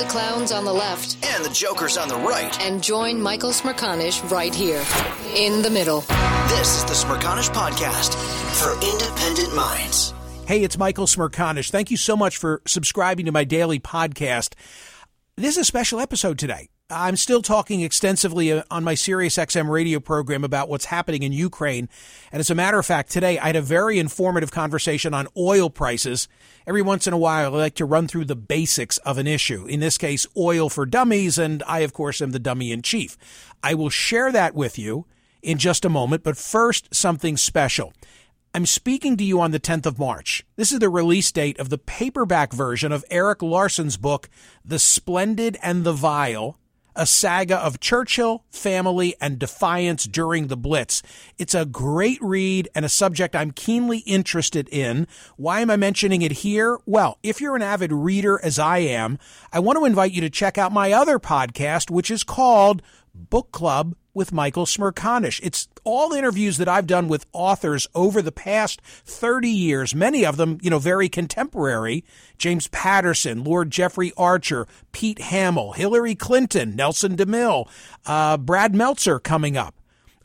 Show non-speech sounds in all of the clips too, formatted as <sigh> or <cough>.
Ditch the clowns on the left And the Joker's on the right. and join Michael Smerconish right here in the middle. This is the Smerconish Podcast for independent minds. Hey, it's Michael Smerconish. Thank you so much for subscribing to my daily podcast. This is a special episode today. I'm still talking extensively uh, on my Sirius XM radio program about what's happening in Ukraine. And as a matter of fact, today I had a very informative conversation on oil prices. Every once in a while, I like to run through the basics of an issue. In this case, oil for dummies. And I, of course, am the dummy in chief. I will share that with you in just a moment. But first, something special. I'm speaking to you on the 10th of March. This is the release date of the paperback version of Erik Larson's book, The Splendid and the Vile, a saga of Churchill, family, and defiance during the Blitz. It's a great read and a subject I'm keenly interested in. Why am I mentioning it here? Well, if you're an avid reader as I am, I want to invite you to check out my other podcast, which is called Book Club with Michael Smerconish. It's all interviews that I've done with authors over the past 30 years, many of them, you know, very contemporary. James Patterson, Lord Jeffrey Archer, Pete Hamill, Hillary Clinton, Nelson DeMille, uh, Brad Meltzer coming up.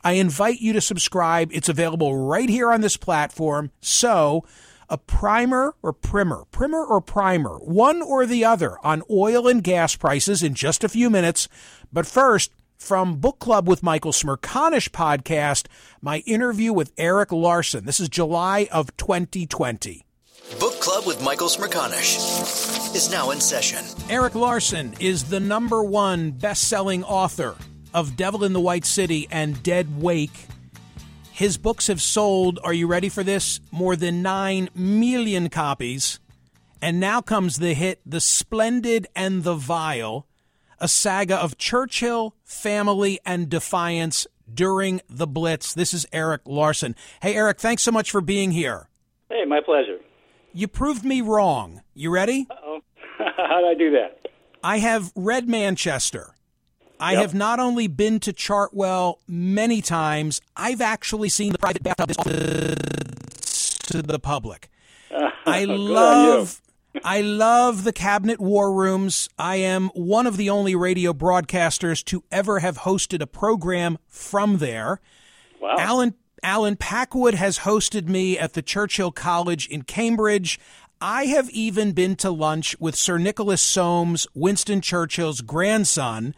I invite you to subscribe. It's available right here on this platform. So, a primer or primer, primer or primer, one or the other on oil and gas prices in just a few minutes. But first, from Book Club with Michael Smerconish podcast, my interview with Erik Larson. This is July of 2020. Book Club with Michael Smerconish is now in session. Erik Larson is the number one best-selling author of Devil in the White City and Dead Wake. His books have sold, are you ready for this? More than 9 million copies. And now comes the hit The Splendid and the Vile, a saga of Churchill, family, and defiance during the Blitz. This is Erik Larson. Hey, Erik, thanks so much for being here. Hey, my pleasure. You proved me wrong. You ready? Oh, <laughs> how did I do that? I have read Manchester. I Yep. have not only been to Chartwell many times, I've actually seen the private bathtub to the public. <laughs> I Good on you. love I love the cabinet war rooms. I am one of the only radio broadcasters to ever have hosted a program from there. Wow. Alan Allen Packwood has hosted me at the Churchill College in Cambridge. I have even been to lunch with Sir Nicholas Soames, Winston Churchill's grandson.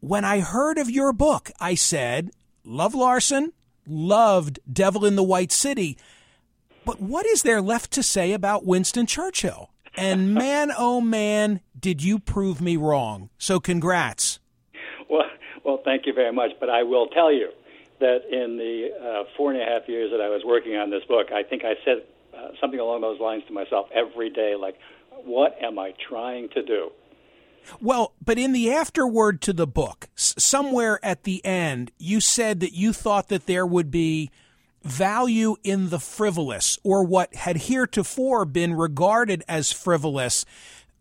When I heard of your book, I said, Love Larson, loved Devil in the White City. But what is there left to say about Winston Churchill? And <laughs> man, oh man, did you prove me wrong. So congrats. Well, well, thank you very much. But I will tell you that in the uh, four and a half years that I was working on this book, I think I said uh, something along those lines to myself every day, like, "What am I trying to do?" Well, but in the afterword to the book, s- somewhere at the end, you said that you thought that there would be value in the frivolous or what had heretofore been regarded as frivolous.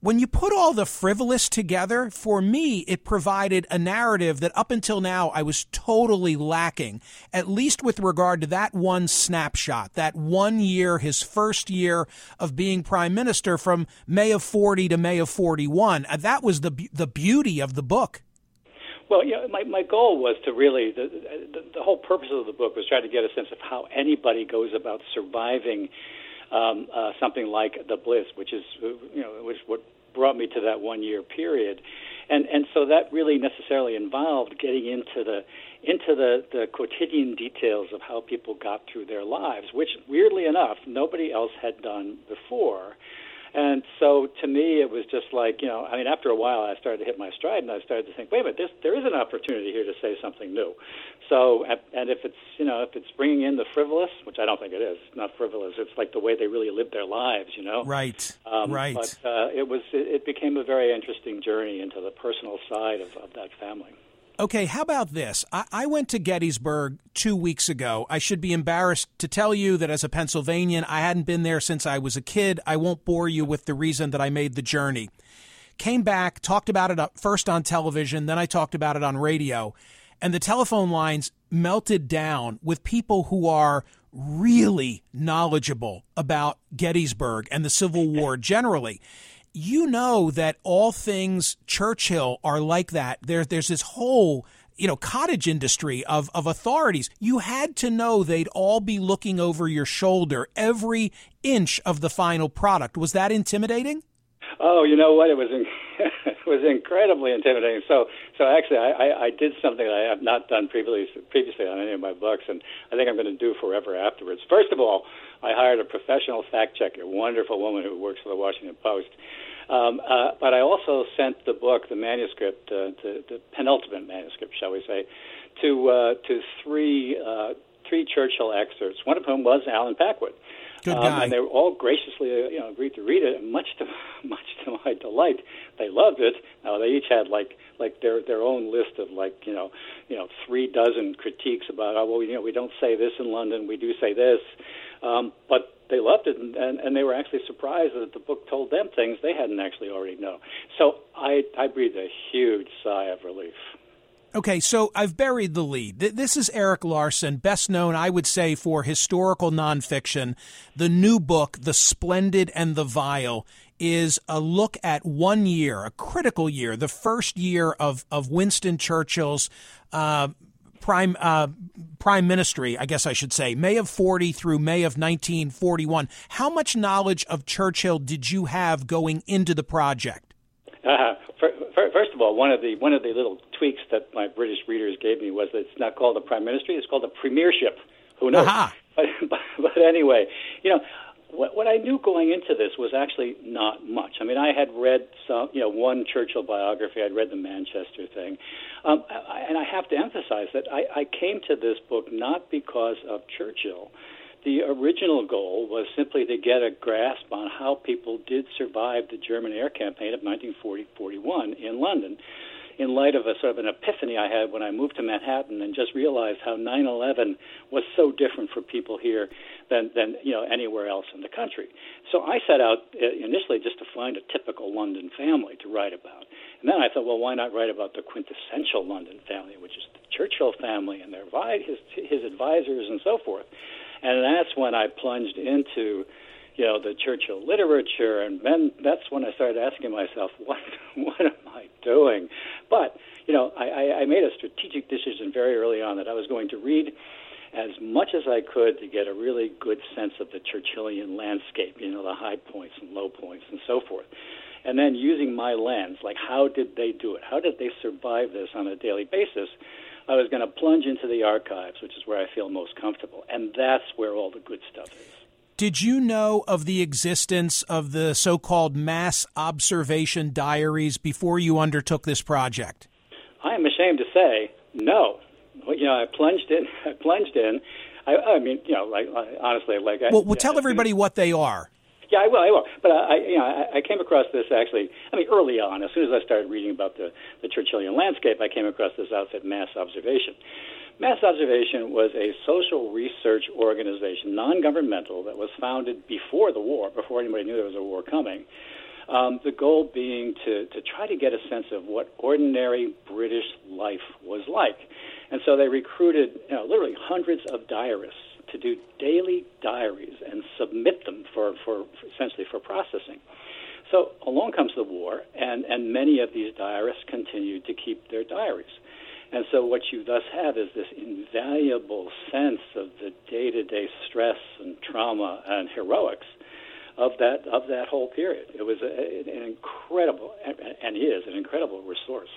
When you put all the frivolous together, for me, it provided a narrative that up until now I was totally lacking, at least with regard to that one snapshot, that one year, his first year of being prime minister from May of 40 to May of 41. Uh, That was the, the beauty of the book. Well, yeah, my my goal was to really the, the the whole purpose of the book was try to get a sense of how anybody goes about surviving um, uh, something like the Blitz, which is you know which what brought me to that one year period, and and so that really necessarily involved getting into the into the the quotidian details of how people got through their lives, which weirdly enough nobody else had done before. And so to me, it was just like, you know, I mean, after a while, I started to hit my stride and I started to think, wait a minute, this, there is an opportunity here to say something new. So, and if it's, you know, if it's bringing in the frivolous, which I don't think it is, it's not frivolous, it's like the way they really live their lives, you know? Right, um, right. But uh, it was, it, it became a very interesting journey into the personal side of, of that family. Okay, how about this? I, I, went to Gettysburg two weeks ago. I should be embarrassed to tell you that as a Pennsylvanian, I hadn't been there since I was a kid. I won't bore you with the reason that I made the journey. Came back, talked about it uh, first on television, then I talked about it on radio, and the telephone lines melted down with people who are really knowledgeable about Gettysburg and the Civil War generally you know that all things Churchill are like that. There, there's this whole you know cottage industry of of authorities. You had to know they'd all be looking over your shoulder every inch of the final product. Was that intimidating? Oh, you know what? It was in, <laughs> was incredibly intimidating. So, so actually, I, I, I did something that I have not done previously previously on any of my books, and I think I'm going to do forever afterwards. First of all, I hired a professional fact checker, a wonderful woman who works for the Washington Post. Um, uh, but I also sent the book, the manuscript, uh, the, the penultimate manuscript, shall we say, to uh, to three uh, three Churchill excerpts. One of whom was Allen Packwood. Good guy. Um, and they all graciously, uh, you know, agreed to read it. And much to <laughs> much to my delight, they loved it. Now they each had like like their their own list of like you know you know three dozen critiques about oh well you know we don't say this in London, we do say this, um, but they loved it and, and, and they were actually surprised that the book told them things they hadn't actually already know. So I I breathed a huge sigh of relief. Okay, so I've buried the lead. This is Erik Larson, best known, I would say, for historical nonfiction. The new book, The Splendid and the Vile, is a look at one year, a critical year, the first year of, of Winston Churchill's uh, prime uh, prime ministry, I guess I should say, May of 40 through May of 1941. How much knowledge of Churchill did you have going into the project? Uh, first of all, one of the one of the little tweaks that my British readers gave me was that it's not called a prime ministry; it's called a premiership. Who knows? But, but, but anyway, you know, what, what I knew going into this was actually not much. I mean, I had read some, you know, one Churchill biography. I'd read the Manchester thing, um, I, and I have to emphasize that I, I came to this book not because of Churchill the original goal was simply to get a grasp on how people did survive the German air campaign of 1940-41 in London in light of a sort of an epiphany I had when I moved to Manhattan and just realized how 9/11 was so different for people here than than you know anywhere else in the country. So I set out uh, initially just to find a typical London family to write about, and then I thought, well, why not write about the quintessential London family, which is the Churchill family and their his his advisors and so forth. And that's when I plunged into, you know, the Churchill literature, and then that's when I started asking myself, <laughs> what what am I doing? But you know, I, I made a strategic decision very early on that I was going to read as much as I could to get a really good sense of the Churchillian landscape, you know, the high points and low points and so forth. And then using my lens, like how did they do it? How did they survive this on a daily basis? I was going to plunge into the archives, which is where I feel most comfortable. And that's where all the good stuff is. Did you know of the existence of the so called mass observation diaries before you undertook this project? I am ashamed to say no. You know, I plunged in. <laughs> I plunged in. I, I mean, you know, like honestly, like. Well, well tell everybody what they are. Yeah, I will. I will. But I, you know, I, I came across this actually. I mean, early on, as soon as I started reading about the the Churchillian landscape, I came across this outfit, Mass Observation. Mass Observation was a social research organization, non-governmental, that was founded before the war, before anybody knew there was a war coming. Um, the goal being to, to try to get a sense of what ordinary British life was like. And so they recruited you know, literally hundreds of diarists to do daily diaries and submit them for, for, for essentially for processing. So along comes the war, and, and many of these diarists continued to keep their diaries. And so what you thus have is this invaluable sense of the day-to-day stress and trauma and heroics of that of that whole period. It was a, an incredible and is an incredible resource.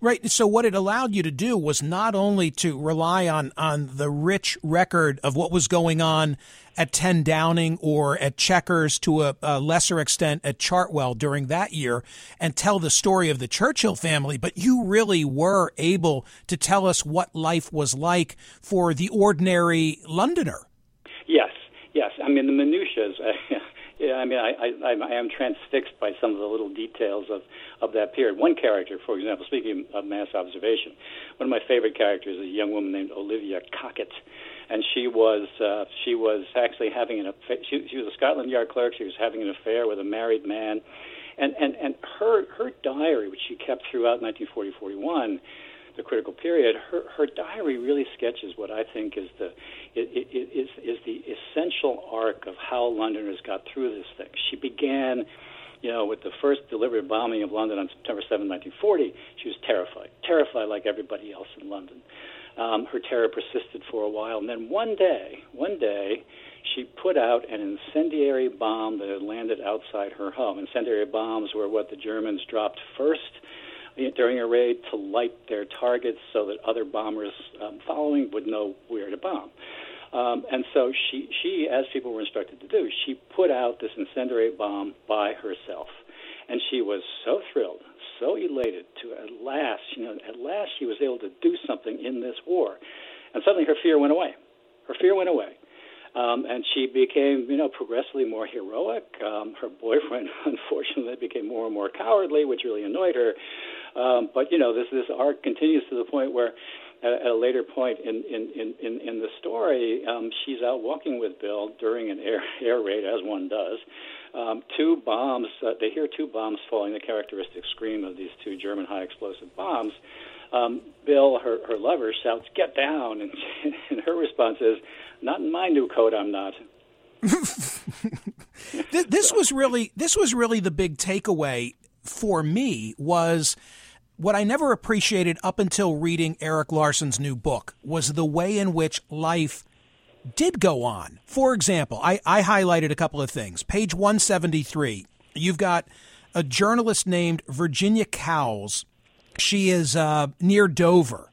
Right. So what it allowed you to do was not only to rely on on the rich record of what was going on at 10 Downing or at Chequers to a, a, lesser extent at Chartwell during that year and tell the story of the Churchill family, but you really were able to tell us what life was like for the ordinary Londoner. Yes, yes. I mean, the minutiae. <laughs> Yeah, I mean, I, I, I am transfixed by some of the little details of, of that period. One character, for example, speaking of mass observation, one of my favorite characters is a young woman named Olivia Cockett, and she was uh, she was actually having an affair. She, she was a Scotland Yard clerk. She was having an affair with a married man, and and and her her diary, which she kept throughout 1940-41 the critical period, her, her diary really sketches what I think is the it, it, it is is the essential arc of how Londoners got through this thing. She began, you know, with the first deliberate bombing of London on September 7, 1940. She was terrified, terrified like everybody else in London. Um, her terror persisted for a while, and then one day, one day, she put out an incendiary bomb that had landed outside her home. Incendiary bombs were what the Germans dropped first during a raid to light their targets so that other bombers um, following would know where to bomb. Um, and so she, she, as people were instructed to do, she put out this incendiary bomb by herself. And she was so thrilled, so elated to at last, you know, at last she was able to do something in this war. And suddenly her fear went away. Her fear went away. Um, and she became, you know, progressively more heroic. Um, her boyfriend, <laughs> unfortunately, became more and more cowardly, which really annoyed her. Um, but you know, this this arc continues to the point where, at, at a later point in in in in, the story, um, she's out walking with Bill during an air <laughs> air raid, as one does. Um, two bombs. Uh, they hear two bombs falling. The characteristic scream of these two German high explosive bombs. Um, Bill, her her lover, shouts, "Get down!" <laughs> And, and her response is, "Not in my new coat, I'm not." <laughs> this was really this was really the big takeaway for me was what I never appreciated up until reading Erik Larson's new book was the way in which life did go on. For example, I, I highlighted a couple of things. Page 173, you've got a journalist named Virginia Cowles. She is uh, near Dover.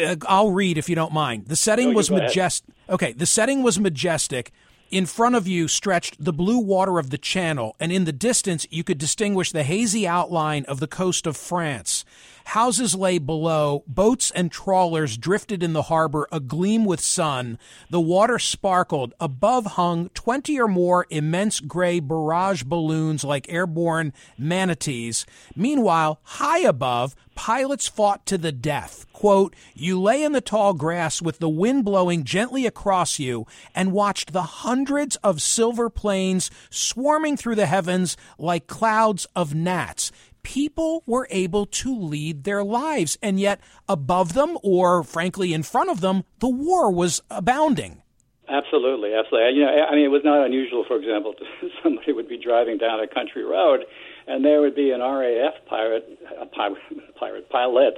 Uh, I'll read if you don't mind. The setting no, was majestic. Okay, the setting was majestic. In front of you stretched the blue water of the Channel, and in the distance you could distinguish the hazy outline of the coast of France. Houses lay below, boats and trawlers drifted in the harbor agleam with sun. The water sparkled. Above hung twenty or more immense gray barrage balloons like airborne manatees. Meanwhile, high above, pilots fought to the death. Quote, You lay in the tall grass with the wind blowing gently across you and watched the hundreds of silver planes swarming through the heavens like clouds of gnats people were able to lead their lives, and yet above them, or frankly in front of them, the war was abounding. Absolutely, absolutely. You know, I mean, it was not unusual, for example, <laughs> to, somebody would be driving down a country road, and there would be an RAF pirate, a pirate, <laughs> pirate pilot,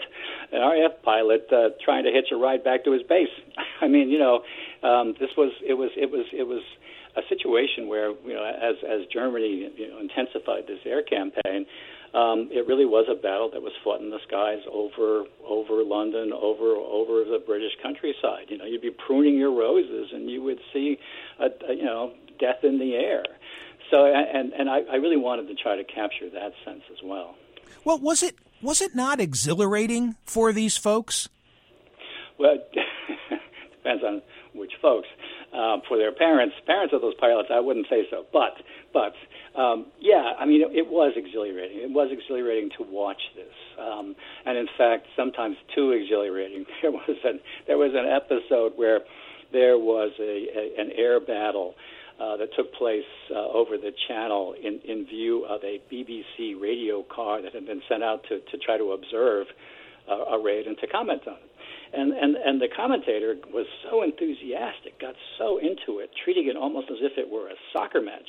an RAF pilot uh, trying to hitch a ride back to his base. <laughs> I mean, you know, um, this was it was it was it was a situation where you know, as as Germany you know, intensified this air campaign, um, it really was a battle that was fought in the skies over over London, over over the British countryside. You know, you'd be pruning your roses, and you would see, a, a, you know, death in the air. So, and and I, I really wanted to try to capture that sense as well. Well, was it was it not exhilarating for these folks? Well, <laughs> depends on which folks. Um, for their parents, parents of those pilots, I wouldn't say so. But but um, yeah, I mean, it, it was exhilarating. It was exhilarating to watch this, um, and in fact, sometimes too exhilarating. <laughs> There was an there was an episode where there was a, a an air battle. Uh, that took place uh, over the channel in, in view of a BBC radio car that had been sent out to, to try to observe uh, a raid and to comment on it. And, and, and the commentator was so enthusiastic, got so into it, treating it almost as if it were a soccer match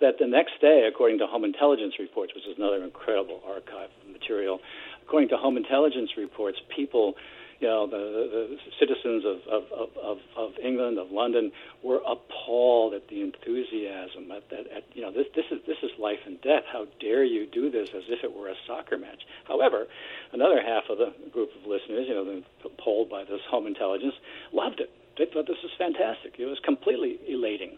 that the next day, according to Home Intelligence reports, which is another incredible archive of material, according to Home Intelligence reports, people you know, the, the citizens of, of, of, of, England, of London, were appalled at the enthusiasm. At that, at, you know, this, this is this is life and death. How dare you do this as if it were a soccer match? However, another half of the group of listeners, you know, polled by this Home Intelligence, loved it. They thought this was fantastic. It was completely elating.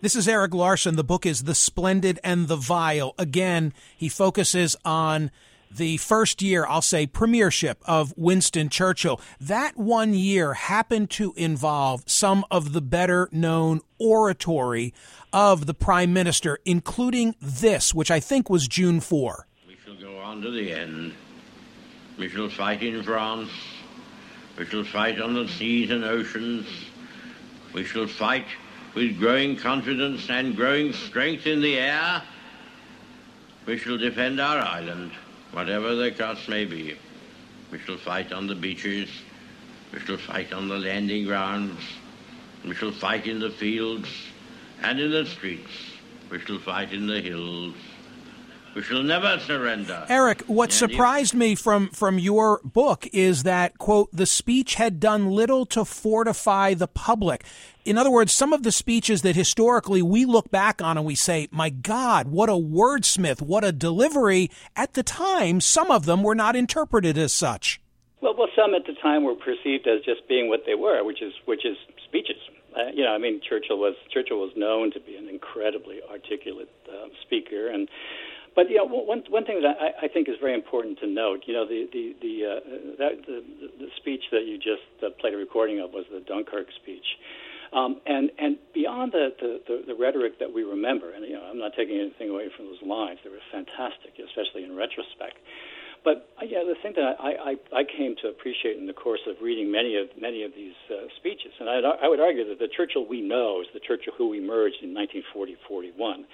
This is Erik Larson. The book is The Splendid and the Vile. Again, he focuses on the first year, I'll say, premiership of Winston Churchill. That one year happened to involve some of the better known oratory of the Prime Minister, including this, which I think was June 4. We shall go on to the end. We shall fight in France. We shall fight on the seas and oceans. We shall fight with growing confidence and growing strength in the air. We shall defend our island whatever the cost may be. We shall fight on the beaches. We shall fight on the landing grounds. We shall fight in the fields and in the streets. We shall fight in the hills. We shall never surrender. Erik, what and surprised if- me from, from your book is that, quote, the speech had done little to fortify the public. In other words, some of the speeches that historically we look back on and we say, my God, what a wordsmith, what a delivery. At the time, some of them were not interpreted as such. Well, well, some at the time were perceived as just being what they were, which is which is speeches. Uh, you know, I mean, Churchill was Churchill was known to be an incredibly articulate uh, speaker, and but you know, one one thing that I, I think is very important to note, you know, the the the uh, that, the, the speech that you just uh, played a recording of was the Dunkirk speech. Um, and and beyond the, the, the, the rhetoric that we remember, and you know, I'm not taking anything away from those lines; they were fantastic, especially in retrospect. But uh, yeah, the thing that I, I, I came to appreciate in the course of reading many of many of these uh, speeches, and I, I would argue that the Churchill we know is the Churchill who emerged in 1940-41.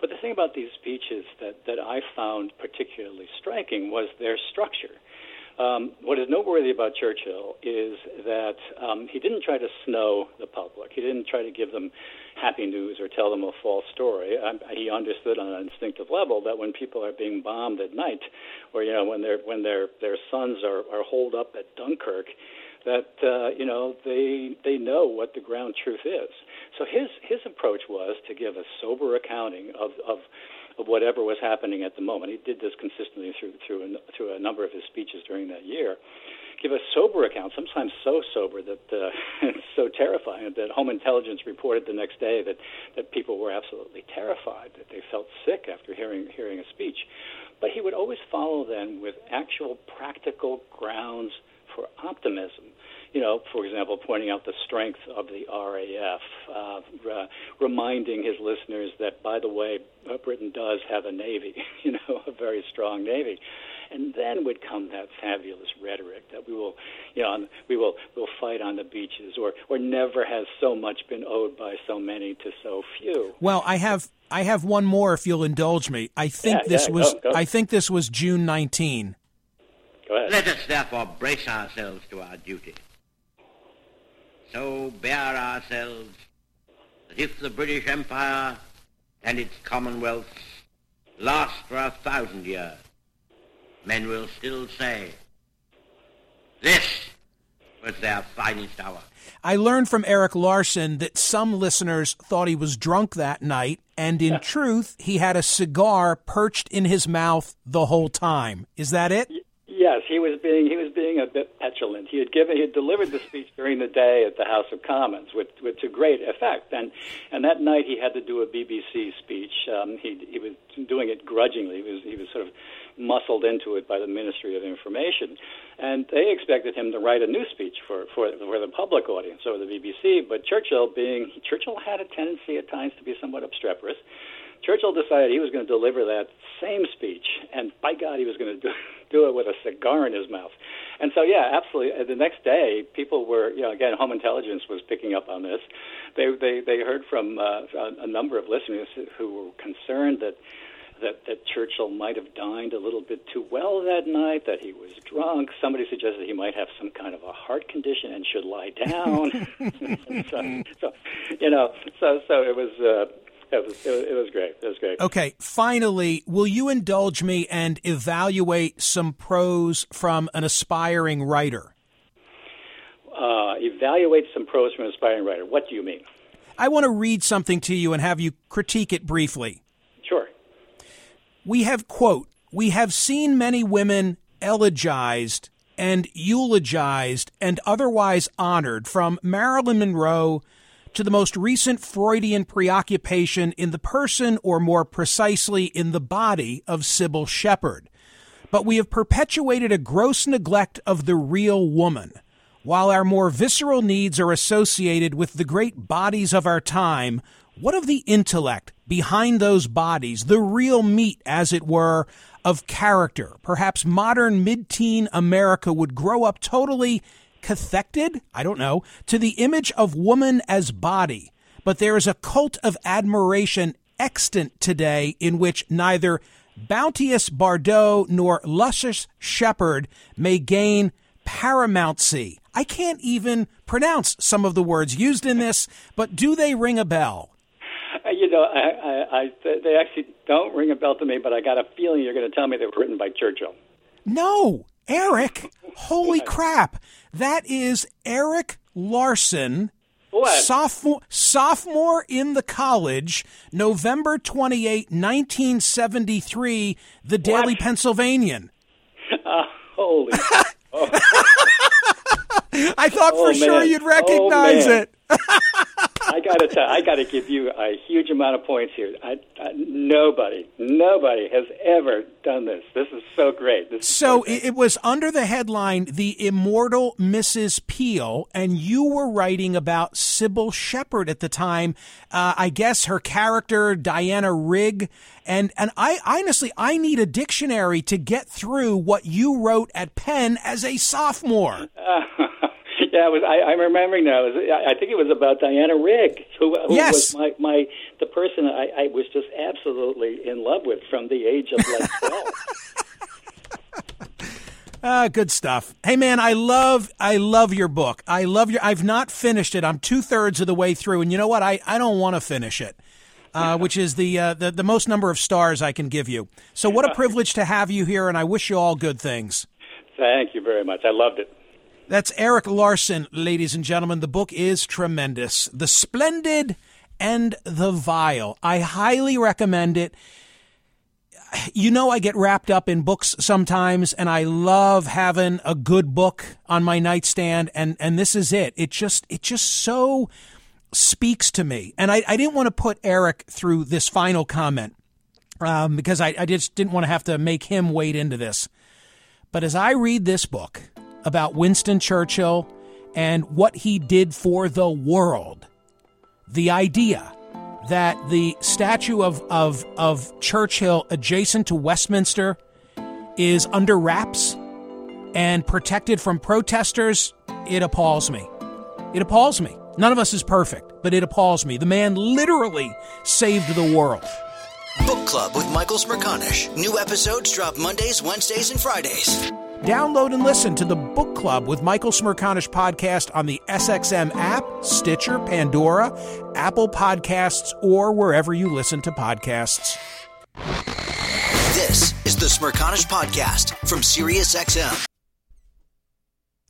But the thing about these speeches that, that I found particularly striking was their structure. Um, what is noteworthy about Churchill is that um, he didn't try to snow the public. He didn't try to give them happy news or tell them a false story. Um, he understood on an instinctive level that when people are being bombed at night, or you know when their when their their sons are are holed up at Dunkirk, that uh, you know they they know what the ground truth is. So his his approach was to give a sober accounting of of of whatever was happening at the moment. He did this consistently through through a, through a number of his speeches during that year. Give a sober account, sometimes so sober that uh, <laughs> so terrifying that Home Intelligence reported the next day that that people were absolutely terrified, that they felt sick after hearing hearing a speech. But he would always follow then with actual practical grounds for optimism you know, for example, pointing out the strength of the RAF, uh, uh, reminding his listeners that, by the way, uh, Britain does have a navy, <laughs> you know, a very strong navy. And then would come that fabulous rhetoric that we will, you know, we will will fight on the beaches, or or never has so much been owed by so many to so few. Well, I have I have one more, if you'll indulge me. I think yeah, this yeah, was go, go. I think this was June 19. Go ahead. Let us therefore brace ourselves to our duty so bear ourselves that if the British Empire and its commonwealths last for a thousand years, men will still say, this was their finest hour. I learned from Erik Larson that some listeners thought he was drunk that night, and in <laughs> truth, he had a cigar perched in his mouth the whole time. Is that it? Yes, he was being he was being a bit petulant. He had given he had delivered the speech during the day at the House of Commons with, with to great effect, and and that night he had to do a BBC speech. Um, he he was doing it grudgingly. He was he was sort of muscled into it by the Ministry of Information, and they expected him to write a new speech for for for the public audience or the BBC. But Churchill, being Churchill, had a tendency at times to be somewhat obstreperous. Churchill decided he was going to deliver that same speech, and by God, he was going to do, <laughs> do it with a cigar in his mouth. And so, yeah, absolutely. The next day, people were, you know, again, Home Intelligence was picking up on this. They they they heard from uh, a number of listeners who were concerned that that, that Churchill might have dined a little bit too well that night, that he was drunk. Somebody suggested he might have some kind of a heart condition and should lie down. <laughs> <laughs> so, so, you know, so so it was. Uh, it was, it was, great. It was great. Okay, finally, will you indulge me and evaluate some prose from an aspiring writer? Uh, evaluate some prose from an aspiring writer. What do you mean? I want to read something to you and have you critique it briefly. Sure. We have, quote, we have seen many women elegized and eulogized and otherwise honored from Marilyn Monroe to the most recent Freudian preoccupation in the person, or more precisely, in the body of Cybill Shepherd. But we have perpetuated a gross neglect of the real woman. While our more visceral needs are associated with the great bodies of our time, what of the intellect behind those bodies, the real meat, as it were, of character? Perhaps modern mid teen America would grow up totally cathected, I don't know, to the image of woman as body. But there is a cult of admiration extant today in which neither bounteous Bardot nor luscious Shepherd may gain paramountcy. I can't even pronounce some of the words used in this, but do they ring a bell? Uh, you know, I, I, I, they actually don't ring a bell to me, but I got a feeling you're going to tell me they were written by Churchill. No, Erik. Holy crap. That is Erik Larson. Sophomore, sophomore in the college, November 28, 1973, the Daily What? Pennsylvanian. Uh, <laughs> holy. oh, <laughs> I thought Oh, for sure you'd recognize Oh, it. I got to tell, I got to give you a huge amount of points here. I, I, nobody, nobody has ever done this. This is so great. Is So great. it, was under the headline "The Immortal Mrs. Peel," and you were writing about Cybill Shepherd at the time. Uh, I guess her character Diana Rigg, and and I honestly I need a dictionary to get through what you wrote at Penn as a sophomore. yeah, <laughs> it was. I, I'm remembering now. I I think it was about Diana Rigg, who, who Yes. was my, my the person I, I was just absolutely in love with from the age of like <laughs> twelve. Ah, good stuff. Hey man, I love I love your book. I love your. I've not finished it. I'm two thirds of the way through, and you know what? I I don't want to finish it. Uh, which is the, uh, the the most number of stars I can give you. So what a privilege to have you here, and I wish you all good things. Thank you very much. I loved it. That's Erik Larson, ladies and gentlemen. The book is tremendous. The Splendid and the Vile. I highly recommend it. You know, I get wrapped up in books sometimes, and I love having a good book on my nightstand, and, and this is it. It just, it just so speaks to me. And I, I didn't want to put Erik through this final comment um, because I, I just didn't want to have to make him wade into this. But as I read this book about Winston Churchill and what he did for the world, the idea that the statue of, of, of Churchill adjacent to Westminster is under wraps and protected from protesters, it appalls me. It appalls me. None of us is perfect, but it appalls me. The man literally saved the world. Book Club with Michael Smerconish. New episodes drop Mondays, Wednesdays, and Fridays. Download and listen to the Book Club with Michael Smerconish podcast on the SXM app, Stitcher, Pandora, Apple Podcasts, or wherever you listen to podcasts. This is the Smerconish Podcast from SiriusXM.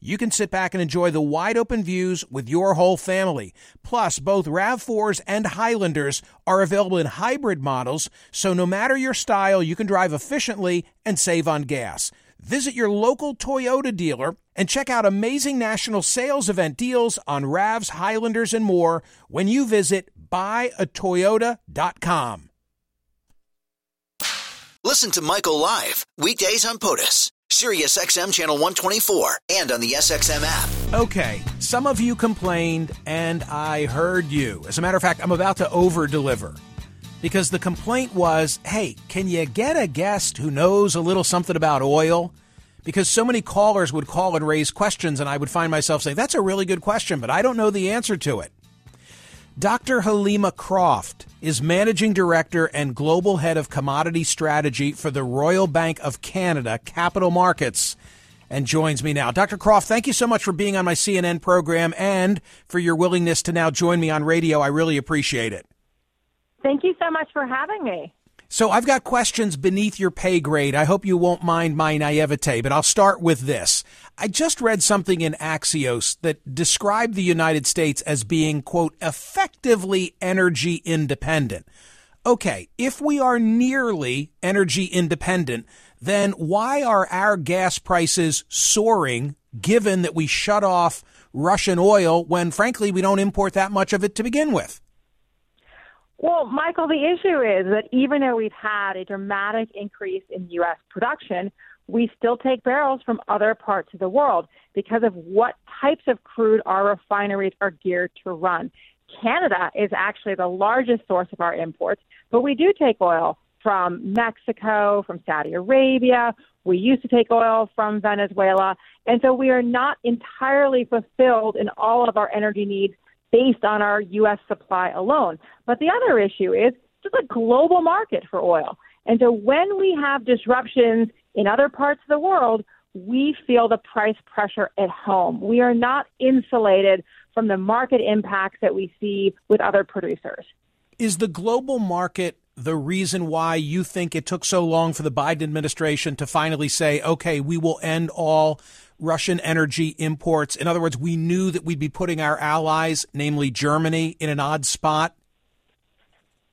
You can sit back and enjoy the wide open views with your whole family. Plus, both RAV4s and Highlanders are available in hybrid models, so no matter your style, you can drive efficiently and save on gas. Visit your local Toyota dealer and check out amazing national sales event deals on RAVs, Highlanders, and more when you visit buyatoyota.com. Listen to Michael live weekdays on POTUS, SiriusXM channel 124, and on the SXM app. Okay, some of you complained, and I heard you. As a matter of fact, I'm about to over deliver. Because the complaint was hey, can you get a guest who knows a little something about oil? because so many callers would call and raise questions, and I would find myself saying, That's a really good question, but I don't know the answer to it. Dr. Helima Croft is Managing Director and Global Head of Commodity Strategy for the Royal Bank of Canada Capital Markets and joins me now. Dr. Croft, thank you so much for being on my CNN program and for your willingness to now join me on radio. I really appreciate it. Thank you so much for having me. So I've got questions beneath your pay grade. I hope you won't mind my naivete, but I'll start with this. I just read something in Axios that described the United States as being, quote, effectively energy independent. Okay, if we are nearly energy independent, then why are our gas prices soaring given that we shut off Russian oil when, frankly, we don't import that much of it to begin with? Well, Michael, the issue is that even though we've had a dramatic increase in U.S. production, we still take barrels from other parts of the world because of what types of crude our refineries are geared to run. Canada is actually the largest source of our imports, but we do take oil from Mexico, from Saudi Arabia. We used to take oil from Venezuela. And so we are not entirely fulfilled in all of our energy needs based on our U.S. supply alone. But the other issue is it's a global market for oil. And so when we have disruptions in other parts of the world, we feel the price pressure at home. We are not insulated from the market impacts that we see with other producers. Is the global market the reason why you think it took so long for the Biden administration to finally say, okay, we will end all Russian energy imports? In other words, we knew that we'd be putting our allies, namely Germany, in an odd spot?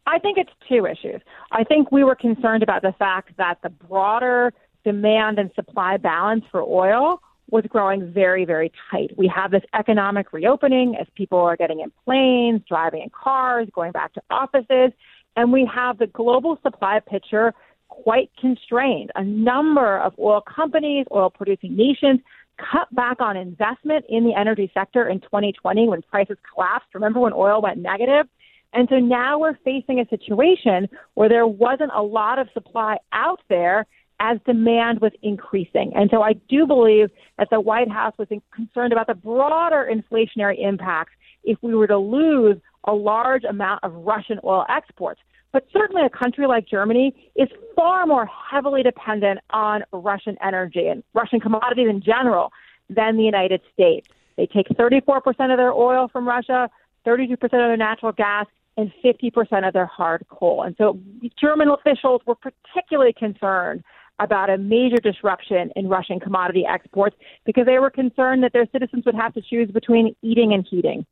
I think it's two issues. I think we were concerned about the fact that the broader demand and supply balance for oil was growing very, very tight. We have this economic reopening as people are getting in planes, driving in cars, going back to offices, and we have the global supply picture quite constrained. A number of oil companies, oil producing nations cut back on investment in the energy sector in 2020 when prices collapsed. Remember when oil went negative? And so now we're facing a situation where there wasn't a lot of supply out there as demand was increasing. And so I do believe that the White House was concerned about the broader inflationary impacts if we were to lose a large amount of Russian oil exports. But certainly a country like Germany is far more heavily dependent on Russian energy and Russian commodities in general than the United States. They take 34% of their oil from Russia, 32% of their natural gas, and 50% of their hard coal. And so German officials were particularly concerned about a major disruption in Russian commodity exports because they were concerned that their citizens would have to choose between eating and heating.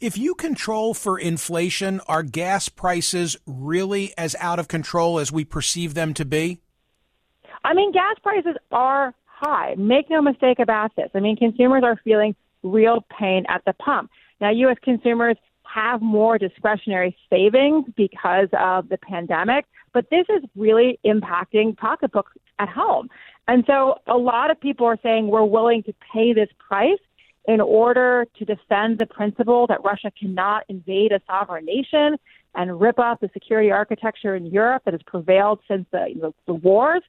If you control for inflation, are gas prices really as out of control as we perceive them to be? I mean, gas prices are high. Make no mistake about this. I mean, consumers are feeling real pain at the pump. Now, U.S. consumers have more discretionary savings because of the pandemic, but this is really impacting pocketbooks at home. And so a lot of people are saying we're willing to pay this price in order to defend the principle that Russia cannot invade a sovereign nation and rip up the security architecture in Europe that has prevailed since the, the wars.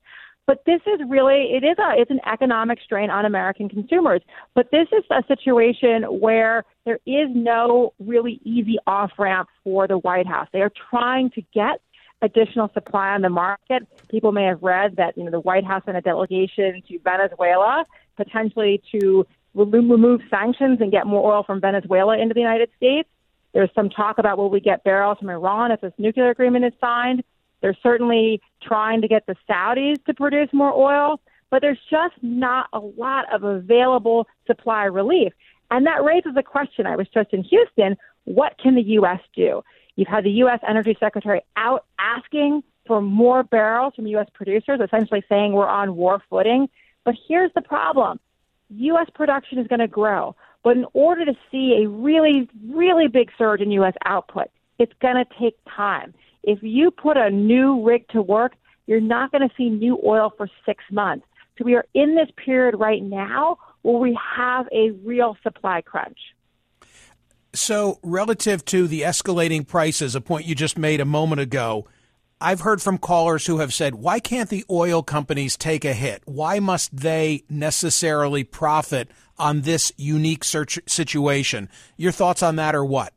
But this is really it is a it's an economic strain on American consumers. But this is a situation where there is no really easy off ramp for the White House. They are trying to get additional supply on the market. People may have read that you know the White House sent a delegation to Venezuela potentially to remove sanctions and get more oil from Venezuela into the United States. There's some talk about will we get barrels from Iran if this nuclear agreement is signed. They're certainly trying to get the Saudis to produce more oil, but there's just not a lot of available supply relief. And that raises a question. I was just in Houston. What can the U.S. do? You've had the U.S. Energy Secretary out asking for more barrels from U.S. producers, essentially saying we're on war footing. But here's the problem U.S. production is going to grow. But in order to see a really, really big surge in U.S. output, it's going to take time. If you put a new rig to work, you're not going to see new oil for six months. So we are in this period right now where we have a real supply crunch. So, relative to the escalating prices, a point you just made a moment ago, I've heard from callers who have said, why can't the oil companies take a hit? Why must they necessarily profit on this unique situation? Your thoughts on that or what?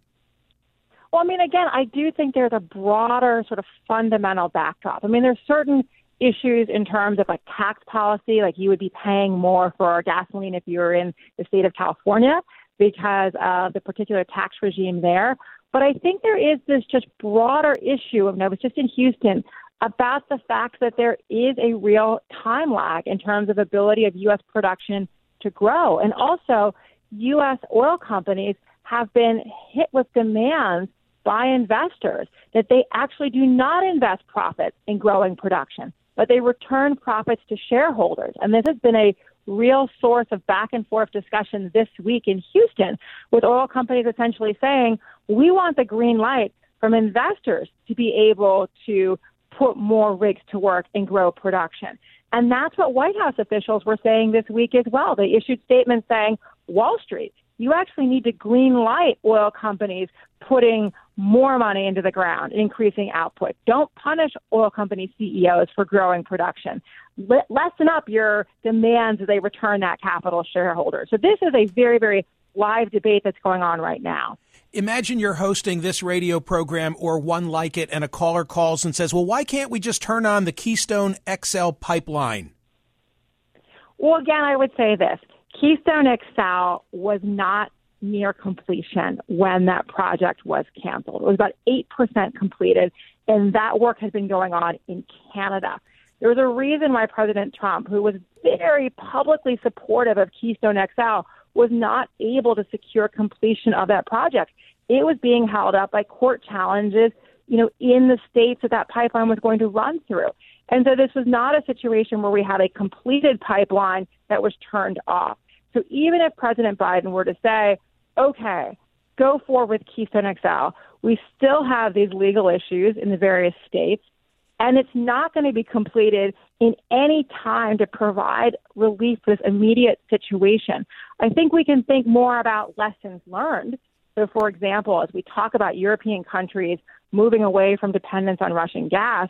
Well, I mean, again, I do think there's a broader sort of fundamental backdrop. I mean, there's certain issues in terms of like tax policy, like you would be paying more for gasoline if you were in the state of California because of the particular tax regime there. But I think there is this just broader issue of, I was just in Houston about the fact that there is a real time lag in terms of ability of U.S. production to grow. And also, U.S. oil companies have been hit with demands by investors that they actually do not invest profits in growing production, but they return profits to shareholders. And this has been a real source of back and forth discussion this week in Houston with oil companies essentially saying, we want the green light from investors to be able to put more rigs to work and grow production. And that's what White House officials were saying this week as well. They issued statements saying, Wall Street, you actually need to green light oil companies putting more money into the ground, increasing output. Don't punish oil company CEOs for growing production. Lessen up your demands as they return that capital to shareholders. So this is a very, very live debate that's going on right now. Imagine you're hosting this radio program or one like it, and a caller calls and says, Well, why can't we just turn on the Keystone XL pipeline? Well, again, I would say this Keystone XL was not near completion when that project was canceled. It was about 8% completed, and that work has been going on in Canada. There was a reason why President Trump, who was very publicly supportive of Keystone XL, was not able to secure completion of that project. It was being held up by court challenges, you know, in the states that that pipeline was going to run through. And so this was not a situation where we had a completed pipeline that was turned off. So even if President Biden were to say, okay, go forward with Keystone XL. We still have these legal issues in the various states, and it's not going to be completed in any time to provide relief for this immediate situation. I think we can think more about lessons learned. So, for example, as we talk about European countries moving away from dependence on Russian gas,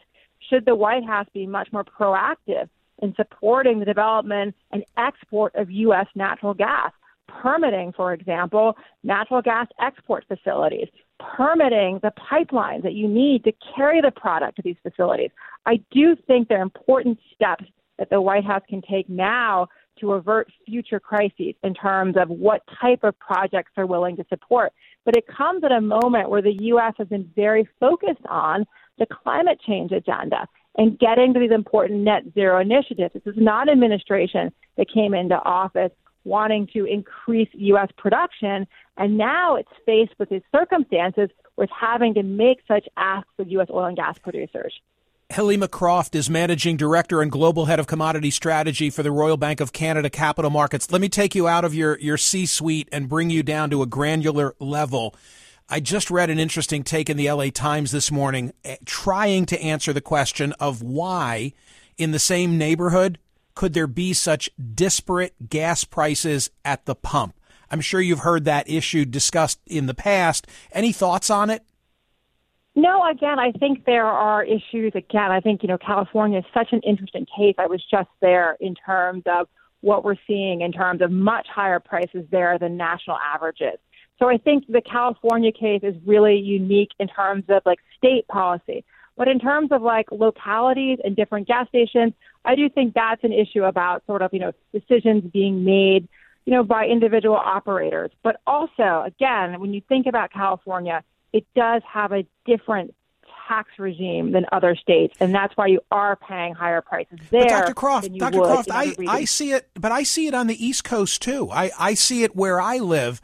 should the White House be much more proactive in supporting the development and export of U.S. natural gas? permitting, for example, natural gas export facilities, permitting the pipelines that you need to carry the product to these facilities. I do think there are important steps that the White House can take now to avert future crises in terms of what type of projects they're willing to support. But it comes at a moment where the U.S. has been very focused on the climate change agenda and getting to these important net zero initiatives. This is not an administration that came into office wanting to increase U.S. production, and now it's faced with these circumstances with having to make such asks of U.S. oil and gas producers. Helima Croft is managing director and global head of commodity strategy for the Royal Bank of Canada Capital Markets. Let me take you out of your, your C suite and bring you down to a granular level. I just read an interesting take in the LA Times this morning eh, trying to answer the question of why, in the same neighborhood, could there be such disparate gas prices at the pump? I'm sure you've heard that issue discussed in the past. Any thoughts on it? No, again, I think there are issues. Again, I think, you know, California is such an interesting case. I was just there in terms of what we're seeing in terms of much higher prices there than national averages. So I think the California case is really unique in terms of like state policy. But in terms of like localities and different gas stations, I do think that's an issue about sort of, you know, decisions being made, you know, by individual operators. But also, again, when you think about California, it does have a different tax regime than other states, and that's why you are paying higher prices there. But Dr. Croft, Dr. Croft, I, I see it, but I see it on the East Coast too. I, I see it where I live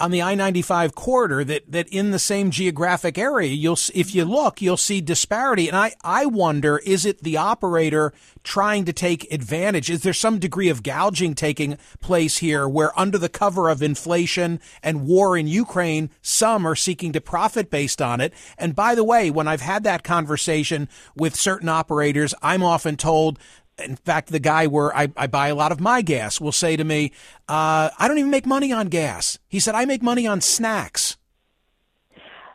on the I-95 corridor that, that in the same geographic area, you'll, if you look, you'll see disparity. And I, I wonder, is it the operator trying to take advantage? Is there some degree of gouging taking place here where under the cover of inflation and war in Ukraine, some are seeking to profit based on it? And by the way, when I've had that conversation with certain operators, I'm often told in fact, the guy where I, I, buy a lot of my gas will say to me, uh, I don't even make money on gas. He said, I make money on snacks.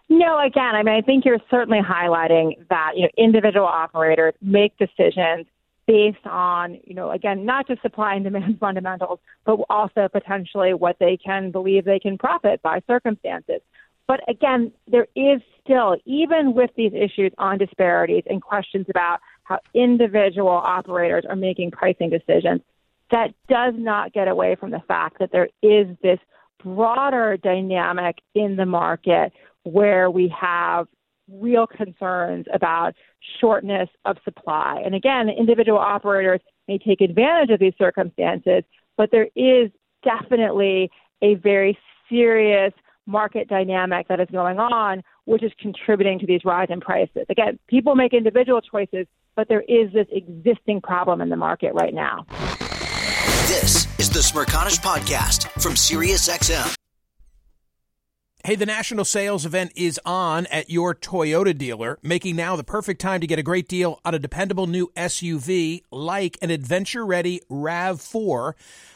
No, again, I mean, I think you're certainly highlighting that you know individual operators make decisions based on you know again not just supply and demand <laughs> fundamentals, but also potentially what they can believe they can profit by circumstances. But again, there is still, even with these issues on disparities and questions about how individual operators are making pricing decisions, that does not get away from the fact that there is this broader dynamic in the market where we have real concerns about shortness of supply. And again, individual operators may take advantage of these circumstances, but there is definitely a very serious market dynamic that is going on, which is contributing to these rise in prices. Again, people make individual choices, but there is this existing problem in the market right now. This is the Smerconish Podcast from SiriusXM. Hey, the national sales event is on at your Toyota dealer, making now the perfect time to get a great deal on a dependable new SUV like an adventure ready RAV4.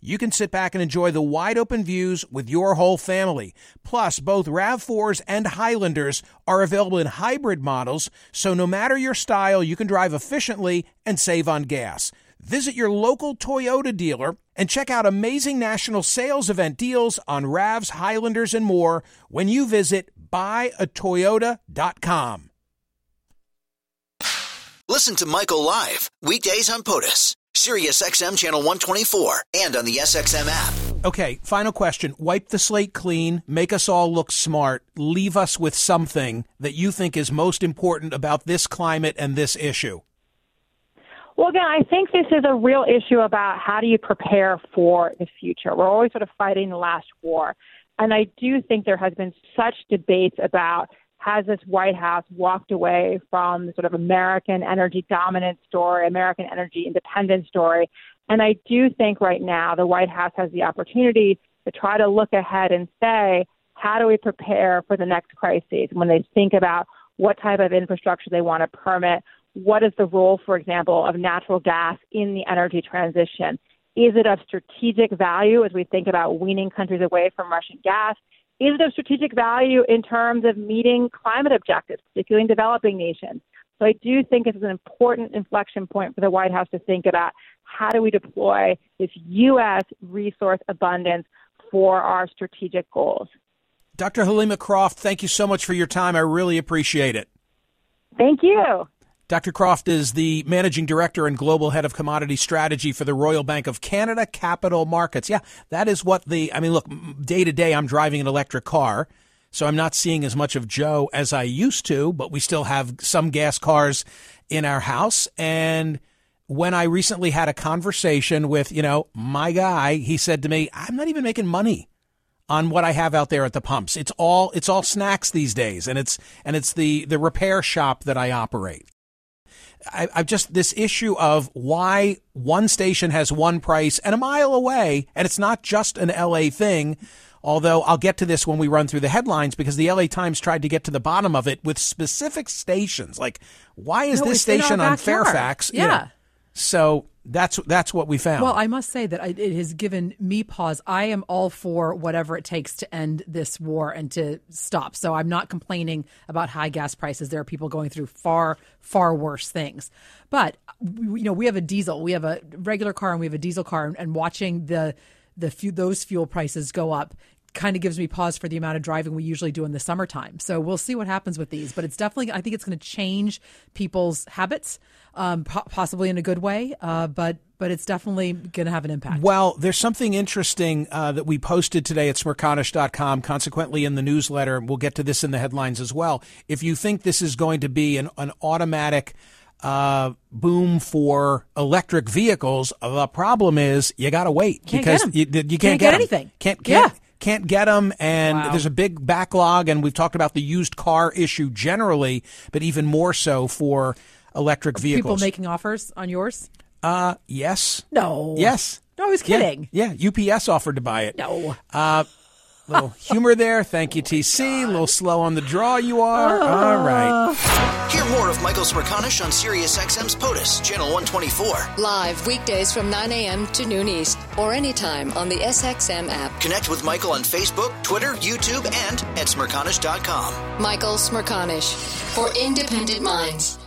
you can sit back and enjoy the wide open views with your whole family. Plus, both RAV4s and Highlanders are available in hybrid models, so no matter your style, you can drive efficiently and save on gas. Visit your local Toyota dealer and check out amazing national sales event deals on RAVs, Highlanders, and more when you visit buyatoyota.com. Listen to Michael live weekdays on POTUS, Sirius XM channel 124, and on the SXM app. Okay, final question. Wipe the slate clean, make us all look smart, leave us with something that you think is most important about this climate and this issue. Well, again, I think this is a real issue about how do you prepare for the future. We're always sort of fighting the last war. And I do think there has been such debates about has this White House walked away from the sort of American energy dominance story, American energy independence story. And I do think right now the White House has the opportunity to try to look ahead and say, how do we prepare for the next crises when they think about what type of infrastructure they want to permit? What is the role, for example, of natural gas in the energy transition? Is it of strategic value as we think about weaning countries away from Russian gas? Is it of strategic value in terms of meeting climate objectives, particularly in developing nations? So I do think it's an important inflection point for the White House to think about how do we deploy this U.S. resource abundance for our strategic goals. Dr. Helima Croft, thank you so much for your time. I really appreciate it. Thank you. Dr. Croft is the managing director and global head of commodity strategy for the Royal Bank of Canada Capital Markets. Yeah, that is what the, I mean, look, day to day, I'm driving an electric car. So I'm not seeing as much of Joe as I used to, but we still have some gas cars in our house. And when I recently had a conversation with, you know, my guy, he said to me, I'm not even making money on what I have out there at the pumps. It's all, it's all snacks these days. And it's, and it's the, the repair shop that I operate. I, have just this issue of why one station has one price and a mile away, and it's not just an LA thing. Although I'll get to this when we run through the headlines because the LA Times tried to get to the bottom of it with specific stations. Like, why is no, this station on Fairfax? Yeah. You know, so that's that's what we found. Well, I must say that it has given me pause. I am all for whatever it takes to end this war and to stop. So I'm not complaining about high gas prices. There are people going through far far worse things. But you know, we have a diesel, we have a regular car, and we have a diesel car, and watching the the those fuel prices go up kind of gives me pause for the amount of driving we usually do in the summertime. So we'll see what happens with these, but it's definitely I think it's going to change people's habits, um, po- possibly in a good way, uh, but but it's definitely going to have an impact. Well, there's something interesting uh, that we posted today at smerconish.com, consequently in the newsletter. We'll get to this in the headlines as well. If you think this is going to be an, an automatic uh, boom for electric vehicles, the problem is you got to wait can't because you, you, can't, can't, get, anything. Can't, can't, yeah can't get them and wow. there's a big backlog and we've talked about the used car issue generally but even more so for electric vehicles people making offers on yours Uh, yes. No. Yes. No, I was Yeah, kidding. Yeah, UPS offered to buy it. No. Uh, little humor there. Thank you, TC. A little slow on the draw you are. All right. Hear more of Michael Smerconish on SiriusXM's POTUS, Channel 124. Live weekdays from 9 a.m. to noon East or anytime on the SXM app. Connect with Michael on Facebook, Twitter, YouTube, and at Smerconish.com. Michael Smerconish for independent minds.